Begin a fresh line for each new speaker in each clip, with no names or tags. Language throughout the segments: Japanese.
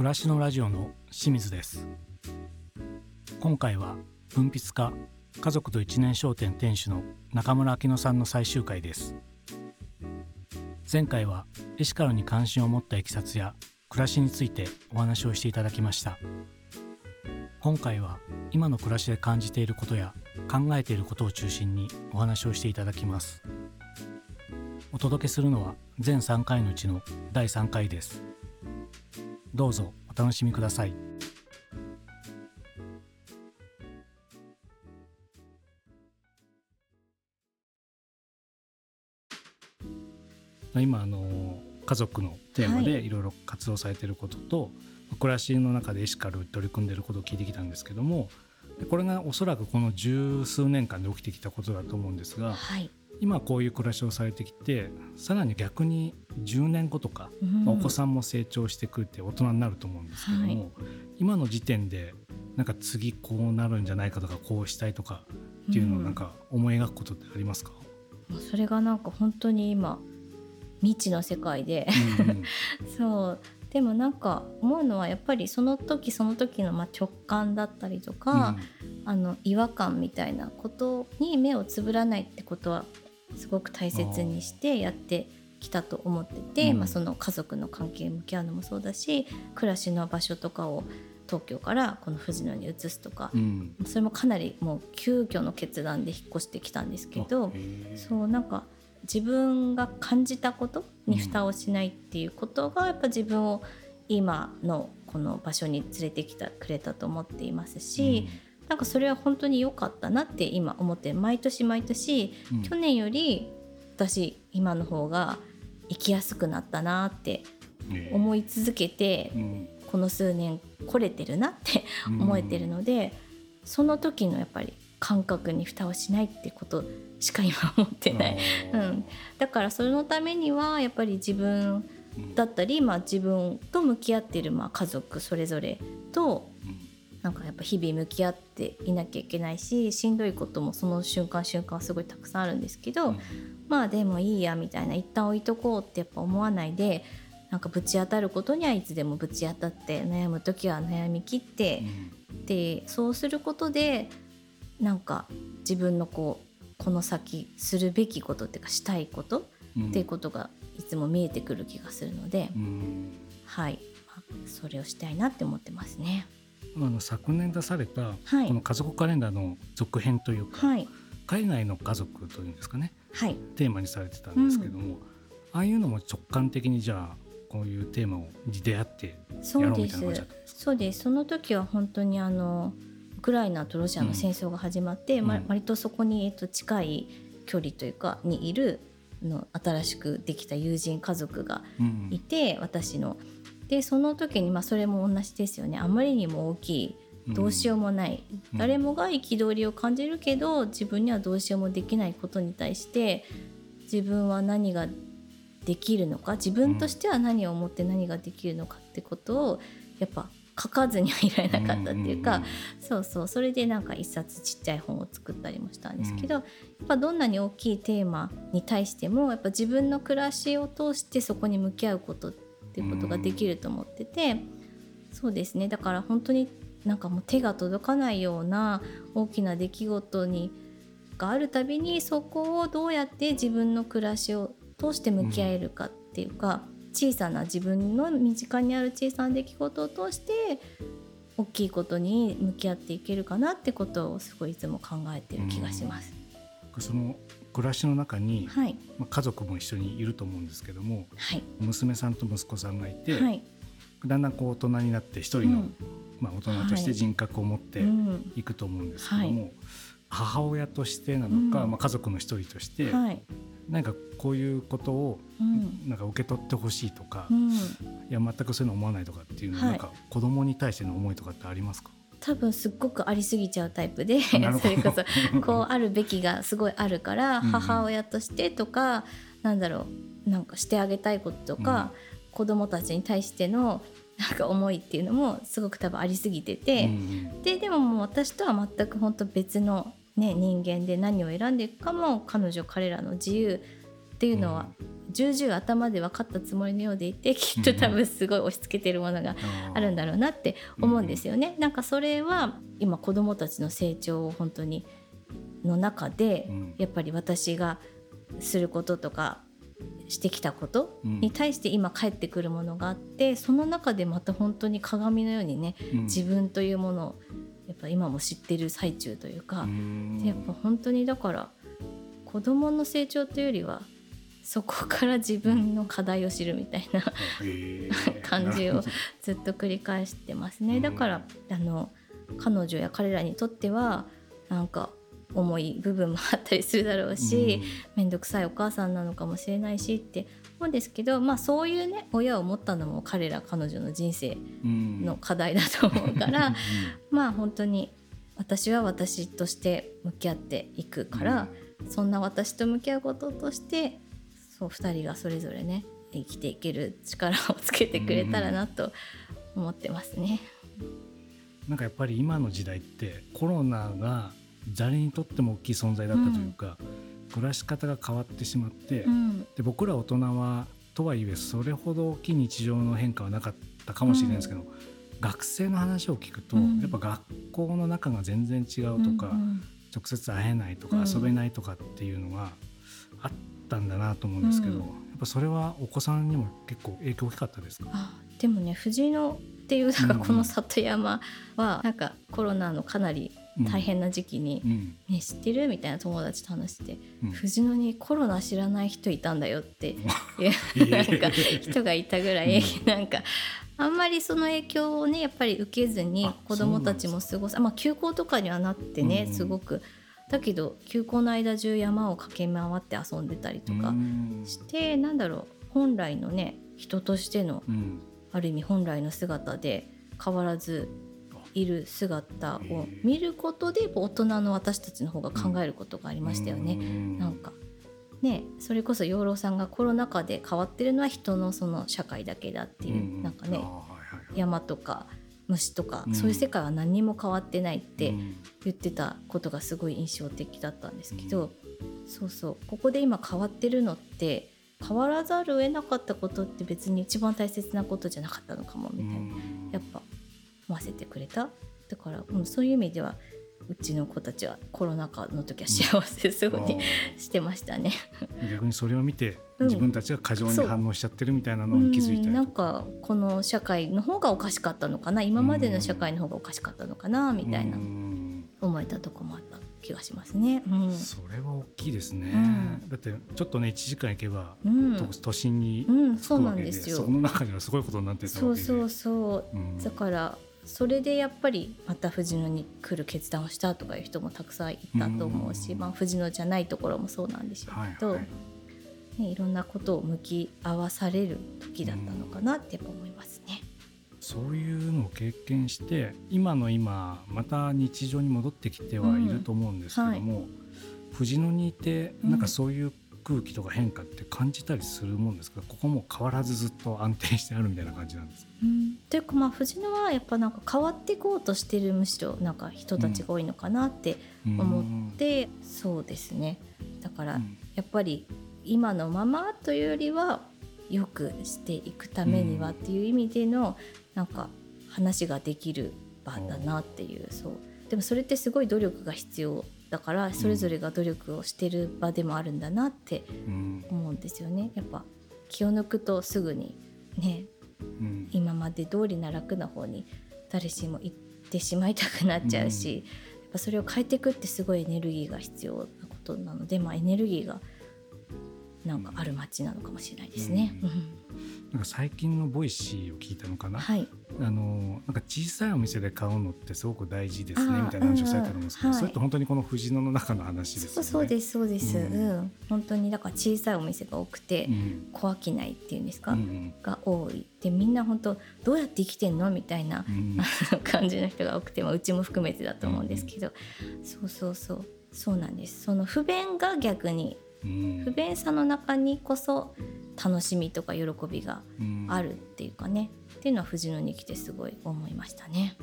暮らしのラジオの清水です。今回は文筆家家族と一年商店店主の中村明乃さんの最終回です。前回はエシカルに関心を持ったいきさつや暮らしについてお話をしていただきました。今回は今の暮らしで感じていることや考えていることを中心にお話をしていただきます。お届けするのは全3回のうちの第3回です。どうぞお楽しみください。今あの家族のテーマでい。ろいろ活動されていることと、はい、暮らしの中でエシカル取り組んでいることを聞いてきたんですけどもこれがおそらくこの十数年間で起きてきたことだと思うんですが、はい、今こういう暮らしをされてきてさらに逆に10年後とか、うん、お子さんも成長してくるって大人になると思うんですけども、はい、今の時点でなんか次こうなるんじゃないかとかこうしたいとかっていうのをなんか思い描くことってありますか、
うん、それがなんか本当に今未知の世界で。そう。でもなんか思うのはやっぱりその時その時のま直感だったりとか、うん、あの違和感みたいなことに目をつぶらないってことはすごく大切にしてやってきたと思ってて、うん、まあ、その家族の関係向き合うのもそうだし暮らしの場所とかを東京からこの富士野に移すとか、うん、それもかなりもう急遽の決断で引っ越してきたんですけどそうなんか自分が感じたことに蓋をしないっていうことがやっぱ自分を今のこの場所に連れてきてくれたと思っていますし、うん、なんかそれは本当に良かったなって今思って毎年毎年、うん、去年より私今の方が生きやすくなったなって思い続けて、この数年来れてるなって思えてるので、その時のやっぱり感覚に蓋をしないってことしか今思ってない、うん、だからそのためにはやっぱり自分だったり、まあ、自分と向き合ってるまあ家族それぞれとなんかやっぱ日々向き合っていなきゃいけないししんどいこともその瞬間瞬間はすごいたくさんあるんですけど、まあでもいいやみたいな一旦置いとこうってやっぱ思わないでなんかぶち当たることにはいつでもぶち当たって悩む時は悩み切って、でそうすることでなんか自分のこうこの先するべきことっていうかしたいことっていうことがいつも見えてくる気がするので、うん、はい、まあ、それをしたいなって思ってますね。
あの昨年出された、この家族カレンダーの続編というか、はい、海外の家族というんですかね、はい、テーマにされてたんですけども、うん、ああいうのも直感的にじゃあこういうテーマを出会ってやろうみたいな感じだったんですか？
そうです。その時は本当にあのウクライナとロシアの戦争が始まって、うん、割とそこに、えっと、近い距離というかにいるの新しくできた友人家族がいて、うん、私の。でその時に、まあ、それも同じですよね。あまりにも大きいどうしようもない、うん、誰もが憤りを感じるけど自分にはどうしようもできないことに対して自分は何ができるのか自分としては何を思って何ができるのかってことをやっぱ書かずにはいられなかったっていうか、そうそう。それでなんか一冊ちっちゃい本を作ったりもしたんですけど、やっぱどんなに大きいテーマに対してもやっぱ自分の暮らしを通してそこに向き合うことっていうことができると思ってて、そうですねだから本当になんかもう手が届かないような大きな出来事にがあるたびにそこをどうやって自分の暮らしを通して向き合えるかっていうか、小さな自分の身近にある小さな出来事を通して大きいことに向き合っていけるかなってことをすごいいつも考えてる気がします。
その暮らしの中に、はい、まあ、家族も一緒にいると思うんですけども、はい、娘さんと息子さんがいて、はい、だんだんこう大人になって一人の、うん、まあ、大人として人格を持っていくと思うんですけども、母親としてなのか、うん、まあ、家族の一人として、何かこういうことをなんか受け取ってほしいとか、うん、いや全くそういうの思わないとかっていうのは、はい、なんか子供に対しての思いとかってありますか？
多分すっごくありすぎちゃうタイプでそれこそこうあるべきがすごいあるから母親としてとか、うなんだろうなんかしてあげたいこととか、うん、子供たちに対してのなんか思いっていうのもすごく多分ありすぎてて、うん、ででももう私とは全く本当別のね、人間で何を選んでいくかも彼女彼らの自由っていうのは重々頭で分かったつもりのようでいてきっと多分すごい押し付けてるものがあるんだろうなって思うんですよね。なんかそれは今子どもたちの成長を本当にの中で、やっぱり私がすることとかしてきたことに対して今返ってくるものがあって、その中でまた本当に鏡のようにね、自分というものをやっぱ今も知ってる最中というか、やっぱ本当にだから子どもの成長というよりはそこから自分の課題を知るみたいな感じをずっと繰り返してますね。だからあの彼女や彼らにとってはなんか重い部分もあったりするだろうし面倒、うん、くさいお母さんなのかもしれないしって思うんですけど、まあ、そういうね親を持ったのも彼ら彼女の人生の課題だと思うから、うん、まあ本当に私は私として向き合っていくから、うん、そんな私と向き合うこととしてそう2人がそれぞれね生きていける力をつけてくれたらなと思ってますね。
なんかやっぱり今の時代ってコロナが誰にとっても大きい存在だったというか、うん、暮らし方が変わってしまって、うん、で僕ら大人はとはいえそれほど大きい日常の変化はなかったかもしれないですけど、うん、学生の話を聞くと、やっぱ学校の中が全然違うとか、直接会えないとか遊べないとかっていうのがあったんだなと思うんですけど、やっぱそれはお子さんにも結構影響大きかったですか？
でもね藤野っていうなんかこの里山はなんかコロナのかなり大変な時期に「ね、知ってる?」みたいな友達と話して「藤野にコロナ知らない人いたんだよ」っていうなんか人がいたぐらいなんかあんまりその影響をねやっぱり受けずに子どもたちも過ごす。まあ休校とかにはなってねすごく。だけど休校の間中山を駆け回って遊んでたりとかしてなんだろう本来のね人としての、ある意味本来の姿で変わらずいる姿を見ることで大人の私たちの方が考えることがありましたよね。ん。なんか。ね、それこそ養老さんがコロナ禍で変わってるのは人のその社会だけだっていう、うなんかね、山とか虫とか、そういう世界は何にも変わってないって言ってたことがすごい印象的だったんですけど、そうそう。ここで今変わってるのって変わらざるを得なかったことって別に一番大切なことじゃなかったのかもみたいな、やっぱ思わせてくれた？だから、うん、そういう意味ではうちの子たちはコロナ禍の時は幸せそうに、うん、してましたね。
逆にそれを見て自分たちが過剰に反応しちゃってるみたいなのに気づいたり、
うん、なんかこの社会の方がおかしかったのかな？今までの社会の方がおかしかったのかな？みたいな思えたとこもあった気がしますね。
うん、それは大きいですね。うん、だってちょっとね1時間行けば、うん、都心に着くわけで,、その中にはすごいことになって。
そうそうそう。だからそれでやっぱりまた藤野に来る決断をしたとかいう人もたくさんいたと思うし、まあ、藤野じゃないところもそうなんでしょうけど、はいはいね、いろんなことを向き合わされる時だったのかなって思いますね。
そういうのを経験して今の今また日常に戻ってきてはいると思うんですけども、うんはい、藤野にいてなんかそういう空気とか変化って感じたりするもんですか？ここも変わらずずっと安定してあるみたいな感じなんですか、
うん、というかまあ藤野はやっぱなんか変わっていこうとしてるむしろなんか人たちが多いのかなって思って、うん、そうですね。だからやっぱり今のままというよりはよくしていくためにはっていう意味でのなんか話ができる場だなっていう。そう。でもそれってすごい努力が必要だからそれぞれが努力をしてる場でもあるんだなって思うんですよね。やっぱ気を抜くとすぐにね、うん、今まで通りな楽な方に誰しも行ってしまいたくなっちゃうし、うん、やっぱそれを変えていくってすごいエネルギーが必要なことなので、まあ、エネルギーがなんかある街なのかもしれないですね。うん、
なんか最近のボイシーを聞いたのかな、はい、あのなんか小さいお店で買うのってすごく大事ですねみたいな話をされたと思うんですけど、うんはい、それって本当にこの藤野の中の話ですよね？
そうですそうです、うん、うん、本当にだから小さいお店が多くて、うん、小商いっていうんですか、うん、が多い。でみんな本当どうやって生きてんの？みたいな、感じの人が多くて、まあ、うちも含めてだと思うんですけど、そうそうそう。そうなんです。その不便が逆に不便さの中にこそ楽しみとか喜びがあるっていうかね、っていうのは藤野に来てすごい思いましたね。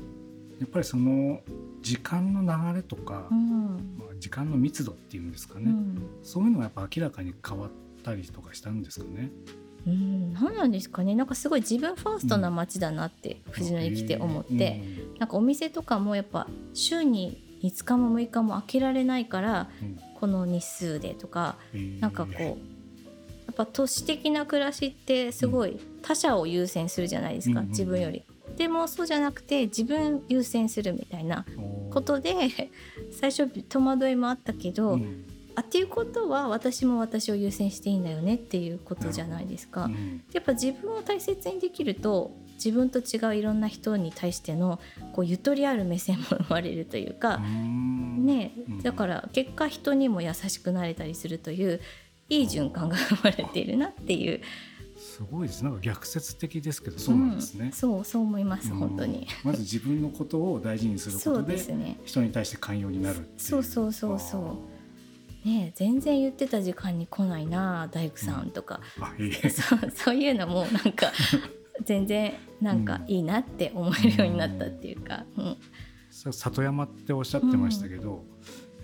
やっぱりその時間の流れとか、うん、まあ、時間の密度っていうんですかね、うん、そういうのがやっぱ明らかに変わったたりとかしたんですかね。
うん。何なんですかね。なんかすごい自分ファーストな街だなって藤野に来て思って、なんかお店とかもやっぱ週に5日も6日も開けられないから、この日数でとか、なんかこうやっぱ都市的な暮らしってすごい他者を優先するじゃないですか、自分より。でもそうじゃなくて自分優先するみたいなことで 最初戸惑いもあったけど、うん、あっていうことは私も私を優先していいんだよねっていうことじゃないですか。うん、やっぱ自分を大切にできると自分と違ういろんな人に対してのこうゆとりある目線も生まれるというか、ね、だから結果人にも優しくなれたりするといういい循環が生まれているなっていう。
すごいです。なんか逆説的ですけどそうなんですね、うん、
そうそう思います本当に。
まず自分のことを大事にすることでね、人に対して寛容になる
そうそうそうそう。ね全然言ってた時間に来ないな大工さんとか、うん、そうそういうのもなんか 全然なんかいいなって思えるようになったっていうか、うん、
里山っておっしゃってましたけど、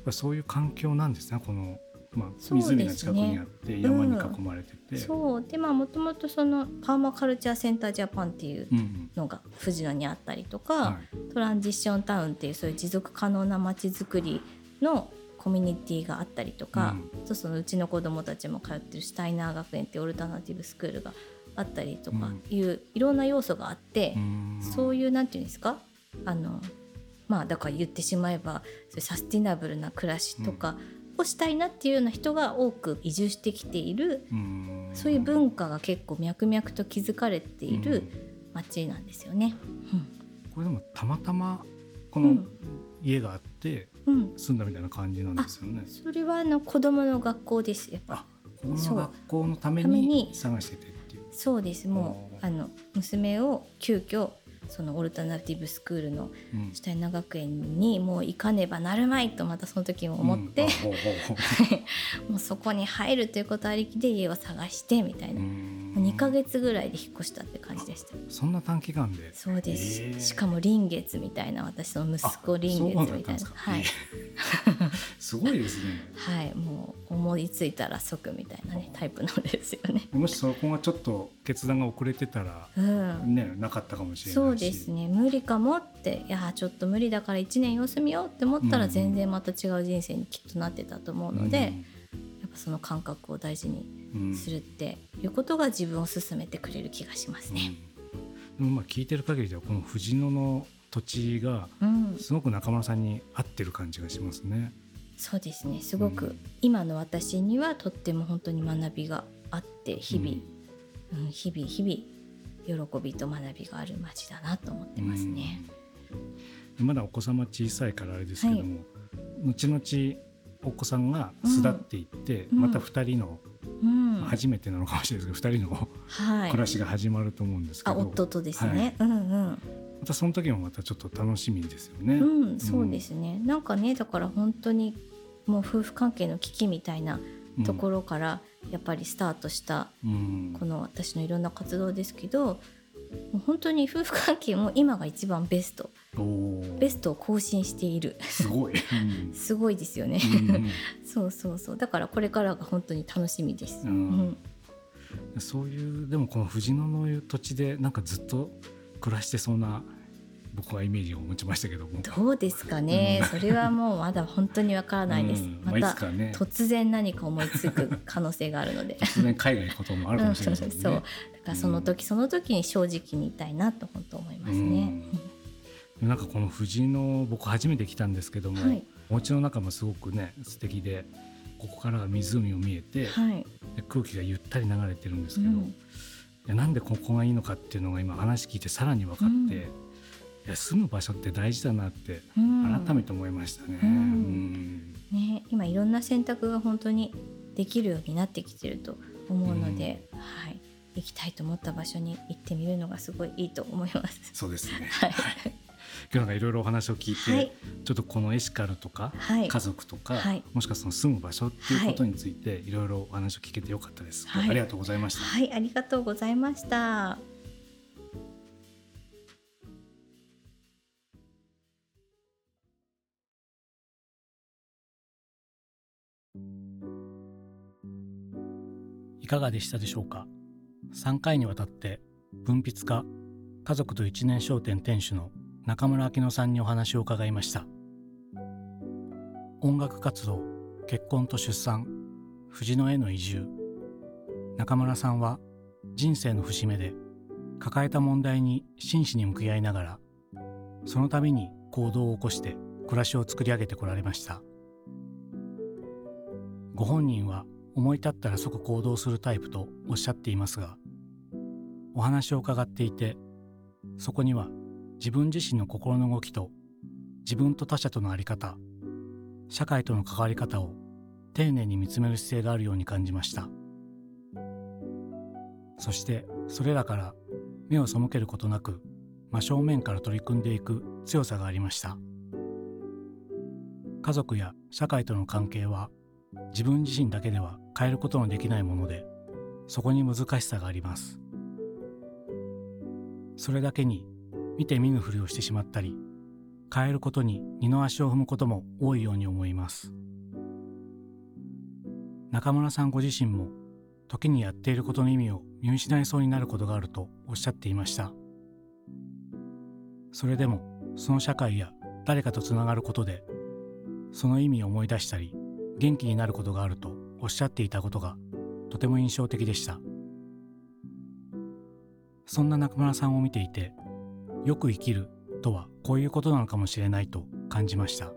うん、そういう環境なんですねこのまあ、湖が近くにあって山に囲まれてて。
そう。でまあもともとそのパーマカルチャーセンタージャパンっていうのが藤野にあったりとか、はい、トランジッションタウンっていうそういう持続可能な街づくりのコミュニティがあったりとか、うん、とそのうちの子どもたちも通ってるシュタイナー学園っていうオルタナティブスクールがあったりとかいう、うん、いろんな要素があって、うん、そういうなんていうんですか？あのまあだから言ってしまえばサスティナブルな暮らしとか、をしたいなっていうような人が多く移住してきているそういう文化が結構脈々と築かれている町なんですよね。
うん、これでもたまたまこの家があって住んだみたいな感じなんですよね。
それはあの子供の学校ですやっぱ。
子供の学校のために。探してて。
そうです。もうあの娘を急遽そのオルタナティブスクールのシュタイナー学園にもう行かねばなるまいとまたその時も思って、うん、もうそこに入るということありきで家を探してみたいな。2か月ぐらいで引っ越したって感じでした。
そんな短期間で？
そうです、え。ー、しかも臨月みたいな私の息子臨月みたいな。はい。
すごいですね。
はい。もう思いついたら即みたいなねタイプなんですよね。
もしそこがちょっと決断が遅れてたら、うん、ねなかったかもしれない
そうですね。無理かもっていやちょっと無理だから1年様子見ようって思ったら全然また違う人生にきっとなってたと思うので、うん、やっぱその感覚を大事にするっていうことが自分を進めてくれる気がしますね。
うん、まあ聞いてる限りではこの藤野の土地がすごく中村さんに合ってる感じがしますね。
そうですね。すごく今の私にはとっても本当に学びがあって日々、うん、日々日々喜びと学びがある街だなと思ってますね。
まだお子様小さいからあれですけども、はい、後々お子さんが巣立っていって、うん、また2人の、うん、初めてなのかもしれないですけど2人の、はい、暮らしが始まると思うんですけど、
夫とですね、はい、うんうん。ま
たその時もまたちょっと楽しみですよね。
うん、そうですね、なんかねだから本当にもう夫婦関係の危機みたいなところからやっぱりスタートしたこの私のいろんな活動ですけど、もう本当に夫婦関係も今が一番ベストベストを更新している。
すごい、
すごいですよね。そうそうそう。だからこれからが本当に楽しみです、うん、
そういうでもこの藤野の土地でなんかずっと暮らしてそうな僕はイメージを持ちましたけども。
どうですかね、うん、それはもうまだ本当にわからないです、うん、また、ね、突然何か思いつく可能性があるので。
突然海外行くこともあるかもしれない、ね、
そうだからその時、その時に正直にいたいなと本当思いますね、
うん、なんかこの藤の僕初めて来たんですけども、はい、お家の中もすごくね素敵でここから湖を見えて、はい、空気がゆったり流れてるんですけど、いやなんでここがいいのかっていうのが今話聞いてさらに分かって、いや住む場所って大事だなって改めて思いましたね。うん、
ね今いろんな選択が本当にできるようになってきてると思うので、はい、行きたいと思った場所に行ってみるのがすごいいいと思います。
そうですね。はい。今日いろいろお話を聞いて、はい、ちょっとこのエシカルとか、はい、家族とか、はい、もしくはその住む場所っていうことについてい。ろいろお話を聞けてよかったです、ありがとうございました。
はい、ありがとうございました。
かがでしたでしょうか？3回にわたって文筆家家族と一年商店店主の中村明乃さんにお話を伺いました。音楽活動結婚と出産藤野への移住。中村さんは人生の節目で抱えた問題に真摯に向き合いながらその度に行動を起こして暮らしを作り上げてこられました。ご本人は思い立ったら即行動するタイプとおっしゃっていますがお話を伺っていてそこには自分自身の心の動きと自分と他者との在り方社会との関わり方を丁寧に見つめる姿勢があるように感じました。そしてそれらから目を背けることなく真正面から取り組んでいく強さがありました。家族や社会との関係は自分自身だけでは変えることのできないものでそこに難しさがあります。それだけに見て見ぬふりをしてしまったり変えることに二の足を踏むことも多いように思います。中村さんご自身も時にやっていることの意味を見失いそうになることがあるとおっしゃっていました。それでもその社会や誰かとつながることでその意味を思い出したり元気になることがあるとおっしゃっていたことがとても印象的でした。そんな中村さんを見ていてよく生きるとはこういうことなのかもしれないと感じました。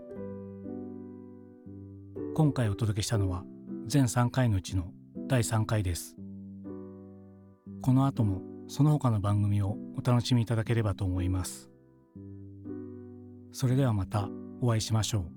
今回お届けしたのは全3回のうちの第3回です。この後もその他の番組をお楽しみいただければと思います。それではまたお会いしましょう。